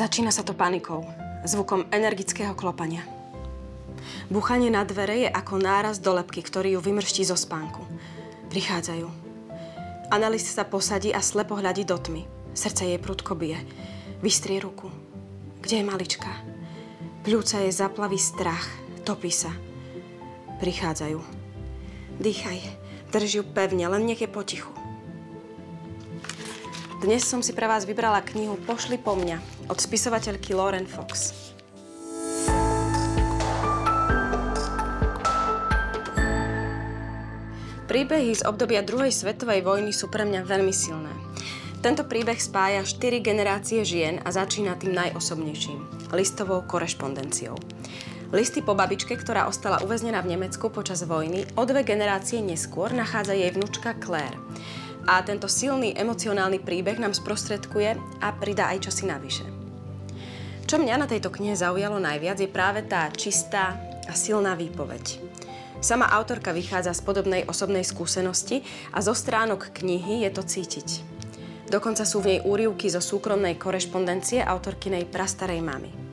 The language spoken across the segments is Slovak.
Začína sa to panikou, zvukom energického klopania. Búchanie na dvere je ako náraz do lepky, ktorý ju vymrští zo spánku. Prichádzajú. Annalise sa posadí a slepo hľadí do tmy. Srdce jej prudko bije. Vystrie ruku. Kde je malička? Pľúca jej zaplaví strach. Topí sa. Prichádzajú. Dýchaj. Drž ju pevne, len nech je potichu. Dnes som si pre vás vybrala knihu Pošli po mňa od spisovateľky Lauren Fox. Príbehy z obdobia druhej svetovej vojny sú pre mňa veľmi silné. Tento príbeh spája štyri generácie žien a začína tým najosobnejším – listovou korešpondenciou. Listy po babičke, ktorá ostala uväznená v Nemecku počas vojny, o dve generácie neskôr nachádza jej vnúčka Claire. A tento silný emocionálny príbeh nám sprostredkuje a pridá aj čosi navyše. Čo mňa na tejto knihe zaujalo najviac je práve tá čistá a silná výpoveď. Sama autorka vychádza z podobnej osobnej skúsenosti a zo stránok knihy je to cítiť. Dokonca sú v nej úrivky zo súkromnej korešpondencie autorkinej prastarej mamy.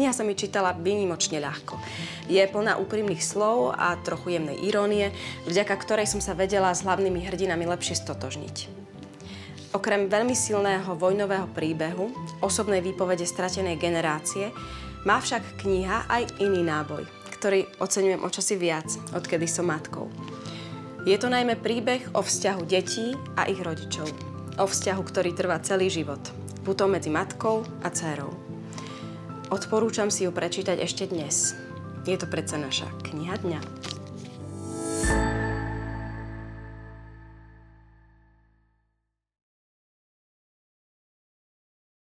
Kniha sa mi čítala výnimočne ľahko. Je plná úprimných slov a trochu jemnej irónie, vďaka ktorej som sa vedela s hlavnými hrdinami lepšie stotožniť. Okrem veľmi silného vojnového príbehu, osobnej výpovede stratenej generácie, má však kniha aj iný náboj – ktorý oceňujem o čosi viac, odkedy som matkou. Je to najmä príbeh o vzťahu detí a ich rodičov. O vzťahu, ktorý trvá celý život. Putom medzi matkou a dcérou. Odporúčam si ju prečítať ešte dnes. Je to predsa naša kniha dňa.